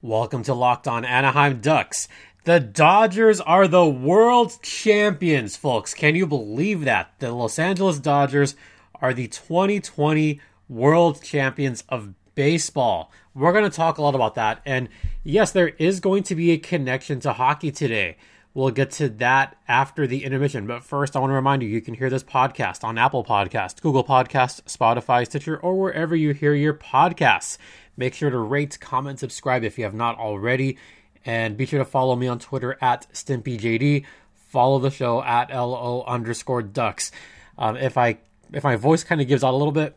Welcome to Locked On Anaheim Ducks. The Dodgers are the world champions, folks. Can you believe that? The Los Angeles Dodgers are the 2020 world champions of baseball. We're going to talk a lot about that. And yes, there is going to be a connection to hockey today. We'll get to that after the intermission. But first, I want to remind you you can hear this podcast on Apple Podcast, Google Podcast, Spotify, Stitcher, or wherever you hear your podcasts. Make sure to rate, comment, subscribe if you have not already. And be sure to follow me on Twitter at StimpyJD. Follow the show at LO underscore ducks. Um, if I if my voice kind of gives out a little bit,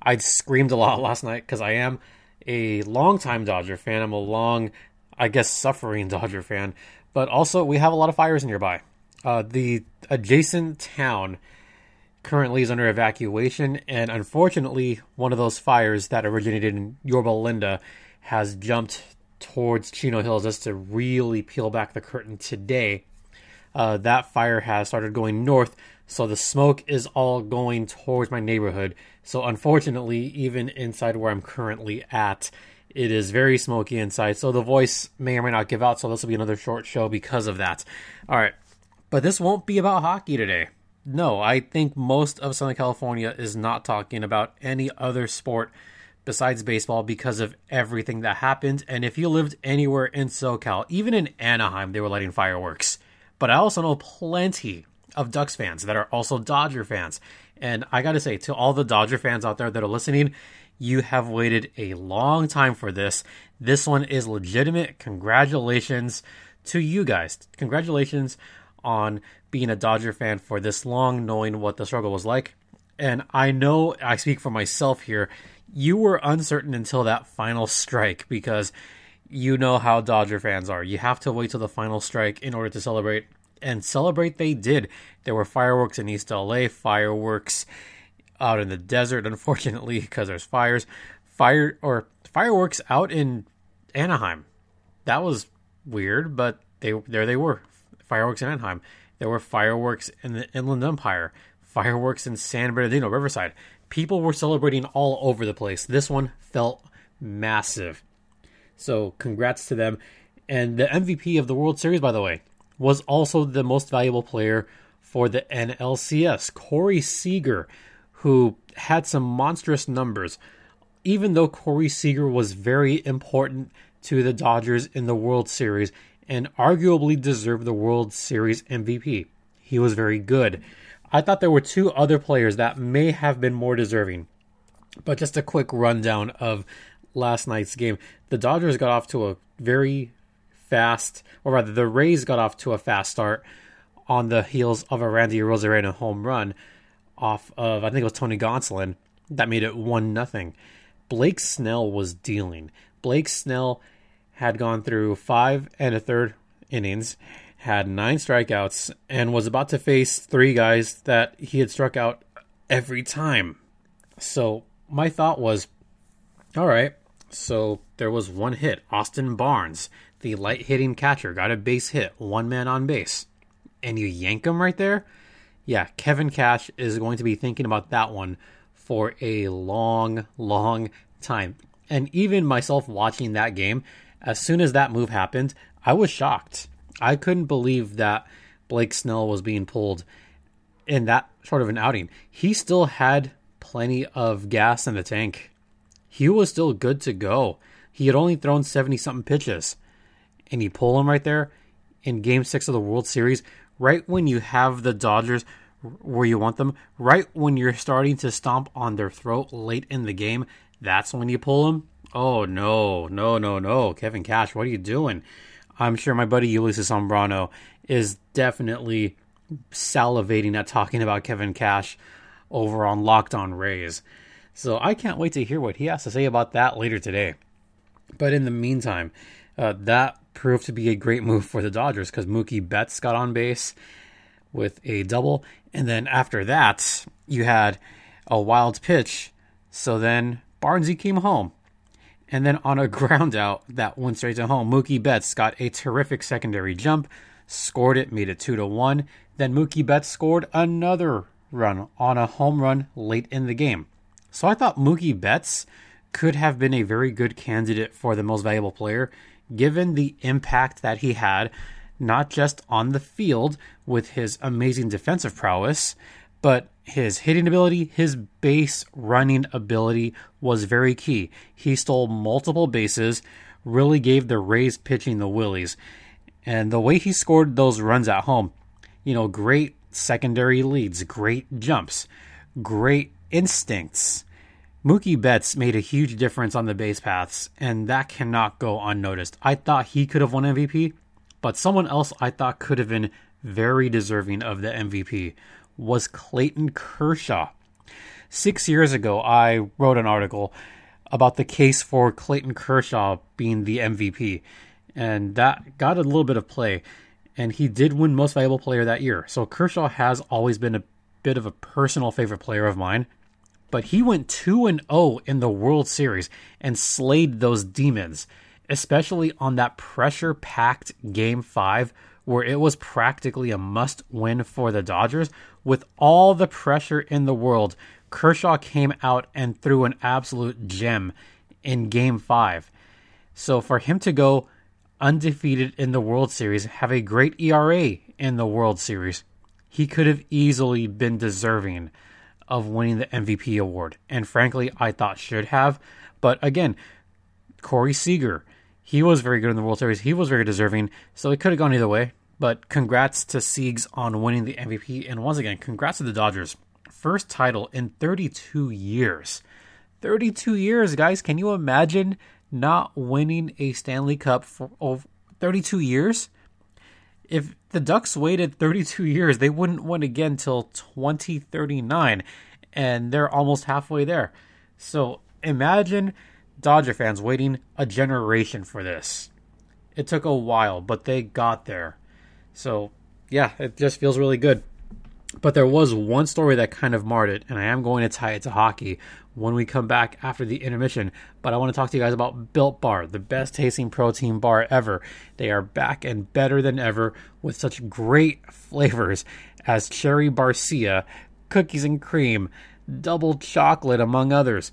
I screamed a lot last night because I am a longtime Dodger fan. I'm a long, I guess, suffering Dodger fan. But also, we have a lot of fires nearby. Uh, the adjacent town currently is under evacuation, and unfortunately, one of those fires that originated in Yorba Linda has jumped towards Chino Hills just to really peel back the curtain today. Uh, that fire has started going north, so the smoke is all going towards my neighborhood. So, unfortunately, even inside where I'm currently at, it is very smoky inside. So, the voice may or may not give out. So, this will be another short show because of that. All right. But this won't be about hockey today no, I think most of Southern California is not talking about any other sport besides baseball because of everything that happened. And if you lived anywhere in SoCal, even in Anaheim, they were lighting fireworks. But I also know plenty of Ducks fans that are also Dodger fans. And I got to say, to all the Dodger fans out there that are listening, you have waited a long time for this. This one is legitimate. Congratulations to you guys. Congratulations on being a Dodger fan for this long, knowing what the struggle was like. And I know I speak for myself here. You were uncertain until that final strike because you know how Dodger fans are. You have to wait till the final strike in order to celebrate. And celebrate they did. There were fireworks in East LA, fireworks out in the desert, unfortunately, because there's fires. Fire or fireworks out in Anaheim. That was weird, but they there they were. Fireworks in Anaheim. There were fireworks in the Inland Empire, fireworks in San Bernardino, Riverside. People were celebrating all over the place. This one felt massive. So, congrats to them. And the MVP of the World Series, by the way, was also the most valuable player for the NLCS, Corey Seager, who had some monstrous numbers. Even though Corey Seager was very important to the Dodgers in the World Series, and arguably deserved the World Series MVP. He was very good. I thought there were two other players that may have been more deserving. But just a quick rundown of last night's game. The Dodgers got off to a very fast, or rather, the Rays got off to a fast start on the heels of a Randy Arozarena home run off of, I think it was Tony Gonsolin. That made it 1 nothing. Blake Snell was dealing. Blake Snell had gone through five and a third innings, had nine strikeouts, and was about to face three guys that he had struck out every time. So my thought was, all right, so there was one hit. Austin Barnes, the light hitting catcher, got a base hit, one man on base. And you yank him right there? Yeah, Kevin Cash is going to be thinking about that one for a long, long time. And even myself watching that game, as soon as that move happened, I was shocked. I couldn't believe that Blake Snell was being pulled in that sort of an outing. He still had plenty of gas in the tank. He was still good to go. He had only thrown 70 something pitches. And you pull him right there in game six of the World Series, right when you have the Dodgers where you want them, right when you're starting to stomp on their throat late in the game, that's when you pull him. Oh no, no, no, no, Kevin Cash, what are you doing? I'm sure my buddy Ulysses Sombrano is definitely salivating at talking about Kevin Cash over on Locked On Rays. So I can't wait to hear what he has to say about that later today. But in the meantime, uh, that proved to be a great move for the Dodgers because Mookie Betts got on base with a double. And then after that, you had a wild pitch. So then Barnsey came home. And then on a ground out that went straight to home, Mookie Betts got a terrific secondary jump, scored it, made it 2 to 1. Then Mookie Betts scored another run on a home run late in the game. So I thought Mookie Betts could have been a very good candidate for the most valuable player, given the impact that he had, not just on the field with his amazing defensive prowess, but his hitting ability, his base running ability was very key. He stole multiple bases, really gave the Rays pitching the willies. And the way he scored those runs at home, you know, great secondary leads, great jumps, great instincts. Mookie Betts made a huge difference on the base paths, and that cannot go unnoticed. I thought he could have won MVP, but someone else I thought could have been very deserving of the MVP was Clayton Kershaw. Six years ago, I wrote an article about the case for Clayton Kershaw being the MVP, and that got a little bit of play. And he did win Most Valuable Player that year. So Kershaw has always been a bit of a personal favorite player of mine. But he went 2 and 0 in the World Series and slayed those demons, especially on that pressure packed game 5 where it was practically a must win for the Dodgers. With all the pressure in the world, Kershaw came out and threw an absolute gem in game five. So for him to go undefeated in the World Series, have a great ERA in the World Series, he could have easily been deserving of winning the MVP award. And frankly, I thought should have. But again, Corey Seager, he was very good in the World Series. He was very deserving. So it could have gone either way. But congrats to Siegs on winning the MVP. And once again, congrats to the Dodgers. First title in 32 years. 32 years, guys. Can you imagine not winning a Stanley Cup for oh, 32 years? If the Ducks waited 32 years, they wouldn't win again till 2039. And they're almost halfway there. So imagine Dodger fans waiting a generation for this. It took a while, but they got there. So, yeah, it just feels really good. But there was one story that kind of marred it, and I am going to tie it to hockey when we come back after the intermission. But I want to talk to you guys about Built Bar, the best tasting protein bar ever. They are back and better than ever with such great flavors as cherry barcia, cookies and cream, double chocolate, among others.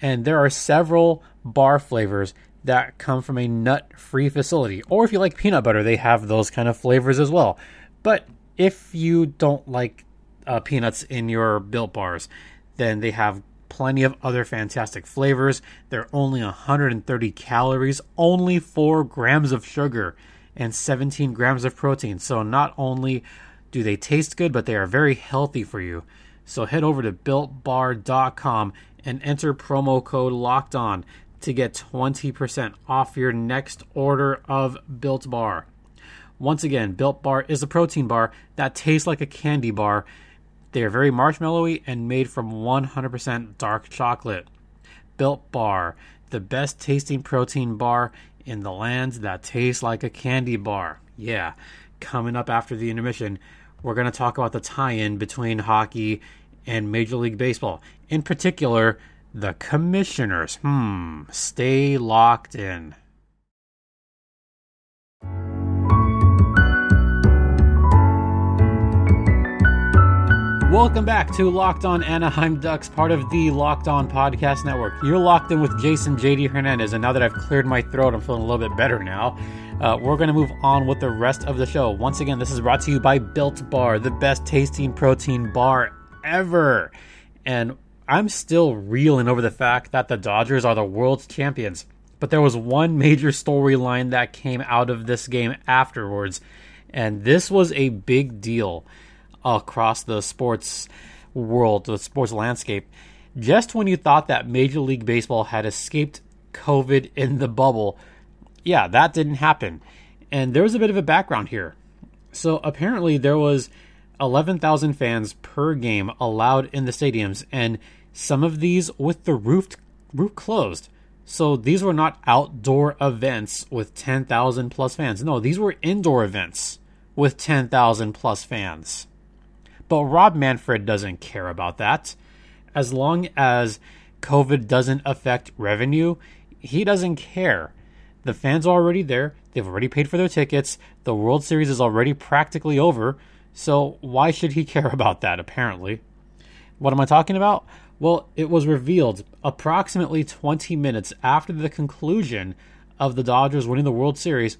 And there are several bar flavors that come from a nut free facility. Or if you like peanut butter, they have those kind of flavors as well. But if you don't like uh, peanuts in your built bars, then they have plenty of other fantastic flavors. They're only 130 calories, only 4 grams of sugar, and 17 grams of protein. So not only do they taste good, but they are very healthy for you. So head over to builtbar.com and enter promo code locked on to get 20% off your next order of Built Bar. Once again, Built Bar is a protein bar that tastes like a candy bar. They are very marshmallowy and made from 100% dark chocolate. Built Bar, the best tasting protein bar in the land that tastes like a candy bar. Yeah, coming up after the intermission, we're going to talk about the tie in between hockey and Major League Baseball. In particular, the commissioners. Hmm, stay locked in. Welcome back to Locked On Anaheim Ducks, part of the Locked On Podcast Network. You're locked in with Jason JD Hernandez, and now that I've cleared my throat, I'm feeling a little bit better now. Uh, we're going to move on with the rest of the show. Once again, this is brought to you by Built Bar, the best tasting protein bar ever. And I'm still reeling over the fact that the Dodgers are the world champions. But there was one major storyline that came out of this game afterwards, and this was a big deal across the sports world, the sports landscape. Just when you thought that Major League Baseball had escaped COVID in the bubble, yeah, that didn't happen. And there was a bit of a background here. So apparently there was 11,000 fans per game allowed in the stadiums, and some of these with the roof roof closed. So these were not outdoor events with 10,000 plus fans. No, these were indoor events with 10,000 plus fans. But Rob Manfred doesn't care about that. As long as COVID doesn't affect revenue, he doesn't care. The fans are already there. They've already paid for their tickets. The World Series is already practically over. So why should he care about that, apparently? What am I talking about? Well, it was revealed approximately 20 minutes after the conclusion of the Dodgers winning the World Series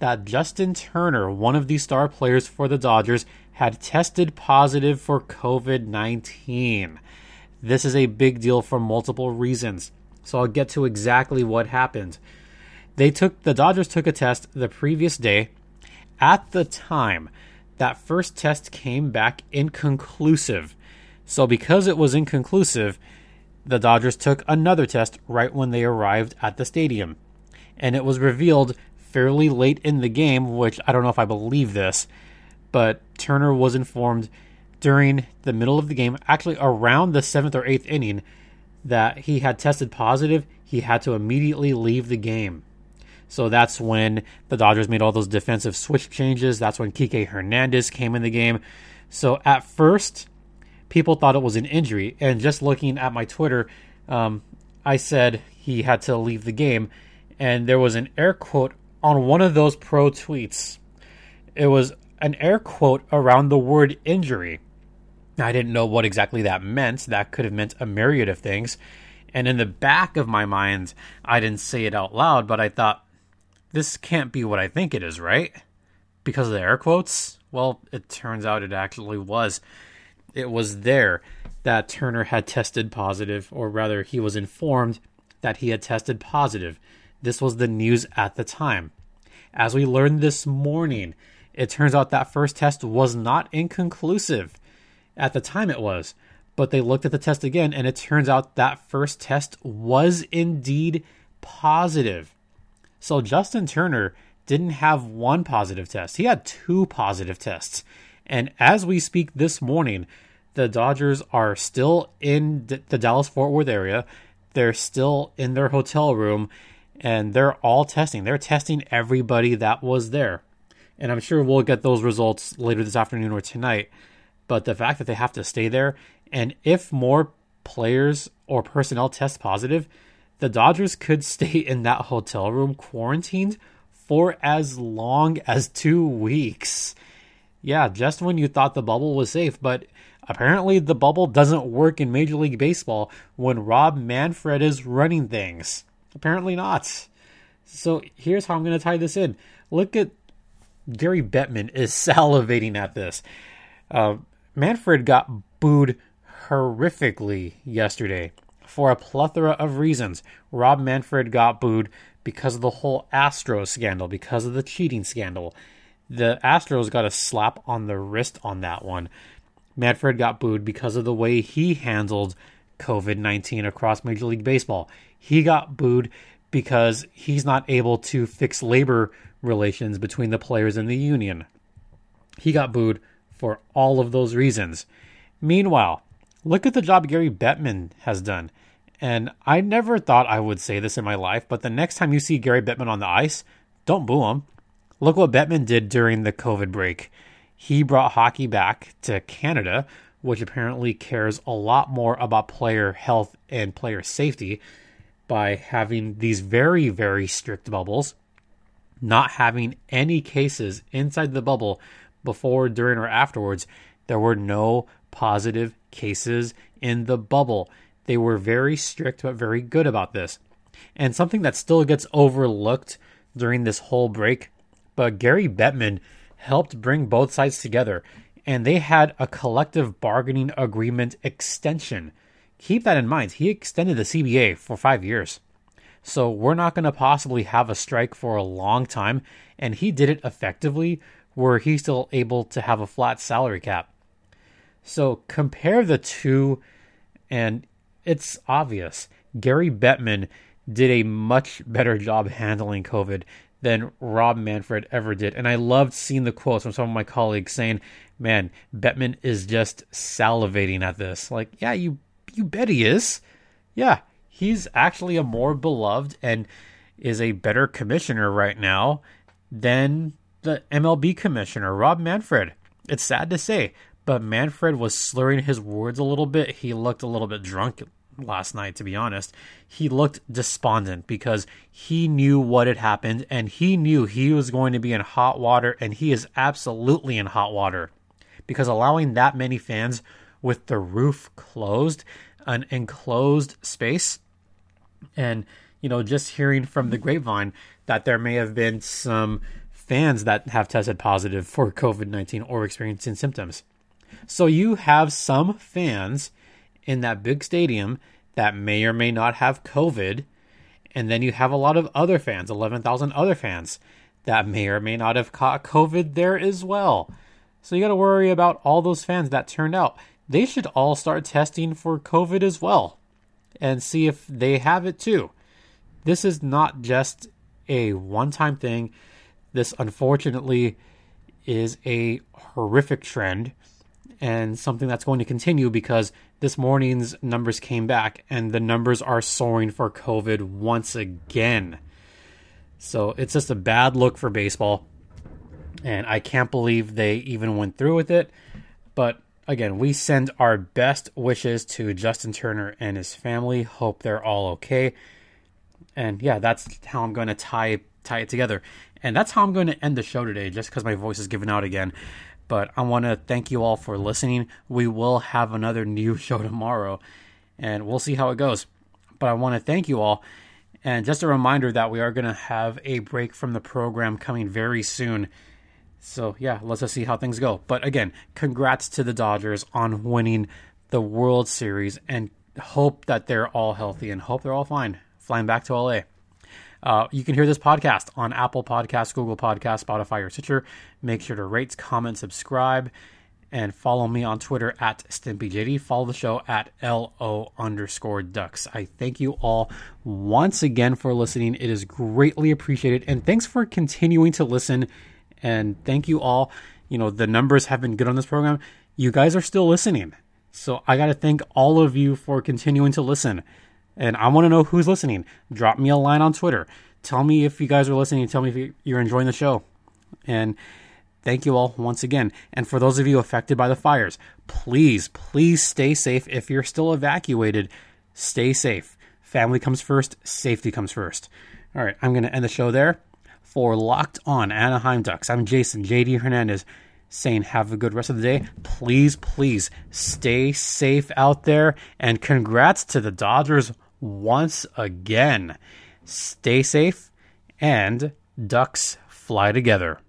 that Justin Turner, one of the star players for the Dodgers, had tested positive for COVID 19. This is a big deal for multiple reasons. So I'll get to exactly what happened. They took the Dodgers took a test the previous day. At the time, that first test came back inconclusive. So because it was inconclusive, the Dodgers took another test right when they arrived at the stadium. And it was revealed fairly late in the game, which I don't know if I believe this, but Turner was informed during the middle of the game, actually around the seventh or eighth inning, that he had tested positive. He had to immediately leave the game. So that's when the Dodgers made all those defensive switch changes. That's when Kike Hernandez came in the game. So at first, people thought it was an injury. And just looking at my Twitter, um, I said he had to leave the game. And there was an air quote on one of those pro tweets. It was an air quote around the word injury. I didn't know what exactly that meant. That could have meant a myriad of things. And in the back of my mind, I didn't say it out loud, but I thought, this can't be what I think it is, right? Because of the air quotes? Well, it turns out it actually was. It was there that Turner had tested positive, or rather, he was informed that he had tested positive. This was the news at the time. As we learned this morning, it turns out that first test was not inconclusive. At the time, it was. But they looked at the test again, and it turns out that first test was indeed positive. So Justin Turner didn't have one positive test, he had two positive tests. And as we speak this morning, the Dodgers are still in the Dallas Fort Worth area. They're still in their hotel room and they're all testing. They're testing everybody that was there. And I'm sure we'll get those results later this afternoon or tonight. But the fact that they have to stay there, and if more players or personnel test positive, the Dodgers could stay in that hotel room quarantined for as long as two weeks. Yeah, just when you thought the bubble was safe, but apparently the bubble doesn't work in Major League Baseball when Rob Manfred is running things. Apparently not. So here's how I'm going to tie this in. Look at Gary Bettman is salivating at this. Uh, Manfred got booed horrifically yesterday for a plethora of reasons. Rob Manfred got booed because of the whole Astros scandal, because of the cheating scandal. The Astros got a slap on the wrist on that one. Manfred got booed because of the way he handled COVID 19 across Major League Baseball. He got booed because he's not able to fix labor relations between the players and the union. He got booed for all of those reasons. Meanwhile, look at the job Gary Bettman has done. And I never thought I would say this in my life, but the next time you see Gary Bettman on the ice, don't boo him. Look what Bettman did during the COVID break. He brought hockey back to Canada, which apparently cares a lot more about player health and player safety by having these very, very strict bubbles, not having any cases inside the bubble before, during, or afterwards. There were no positive cases in the bubble. They were very strict but very good about this. And something that still gets overlooked during this whole break, but Gary Bettman helped bring both sides together and they had a collective bargaining agreement extension. Keep that in mind. He extended the CBA for five years. So we're not going to possibly have a strike for a long time. And he did it effectively where he's still able to have a flat salary cap. So compare the two, and it's obvious. Gary Bettman did a much better job handling COVID than Rob Manfred ever did. And I loved seeing the quotes from some of my colleagues saying, man, Bettman is just salivating at this. Like, yeah, you you bet he is. Yeah, he's actually a more beloved and is a better commissioner right now than the MLB commissioner, Rob Manfred. It's sad to say, but Manfred was slurring his words a little bit. He looked a little bit drunk last night, to be honest. He looked despondent because he knew what had happened and he knew he was going to be in hot water, and he is absolutely in hot water because allowing that many fans with the roof closed, an enclosed space. And, you know, just hearing from the grapevine that there may have been some fans that have tested positive for COVID 19 or experiencing symptoms. So you have some fans in that big stadium that may or may not have COVID. And then you have a lot of other fans, 11,000 other fans that may or may not have caught COVID there as well. So you got to worry about all those fans that turned out. They should all start testing for COVID as well and see if they have it too. This is not just a one time thing. This unfortunately is a horrific trend and something that's going to continue because this morning's numbers came back and the numbers are soaring for COVID once again. So it's just a bad look for baseball. And I can't believe they even went through with it. But again, we send our best wishes to Justin Turner and his family. Hope they're all okay. And yeah, that's how I'm going to tie tie it together. And that's how I'm going to end the show today, just because my voice is giving out again. But I want to thank you all for listening. We will have another new show tomorrow, and we'll see how it goes. But I want to thank you all. And just a reminder that we are going to have a break from the program coming very soon. So, yeah, let's just see how things go. But again, congrats to the Dodgers on winning the World Series and hope that they're all healthy and hope they're all fine flying back to LA. Uh, you can hear this podcast on Apple Podcasts, Google Podcasts, Spotify, or Stitcher. Make sure to rate, comment, subscribe, and follow me on Twitter at StimpyJD. Follow the show at LO underscore ducks. I thank you all once again for listening. It is greatly appreciated. And thanks for continuing to listen. And thank you all. You know, the numbers have been good on this program. You guys are still listening. So I got to thank all of you for continuing to listen. And I want to know who's listening. Drop me a line on Twitter. Tell me if you guys are listening. Tell me if you're enjoying the show. And thank you all once again. And for those of you affected by the fires, please, please stay safe. If you're still evacuated, stay safe. Family comes first, safety comes first. All right, I'm going to end the show there. For Locked On Anaheim Ducks, I'm Jason JD Hernandez saying have a good rest of the day. Please, please stay safe out there. And congrats to the Dodgers once again. Stay safe and Ducks fly together.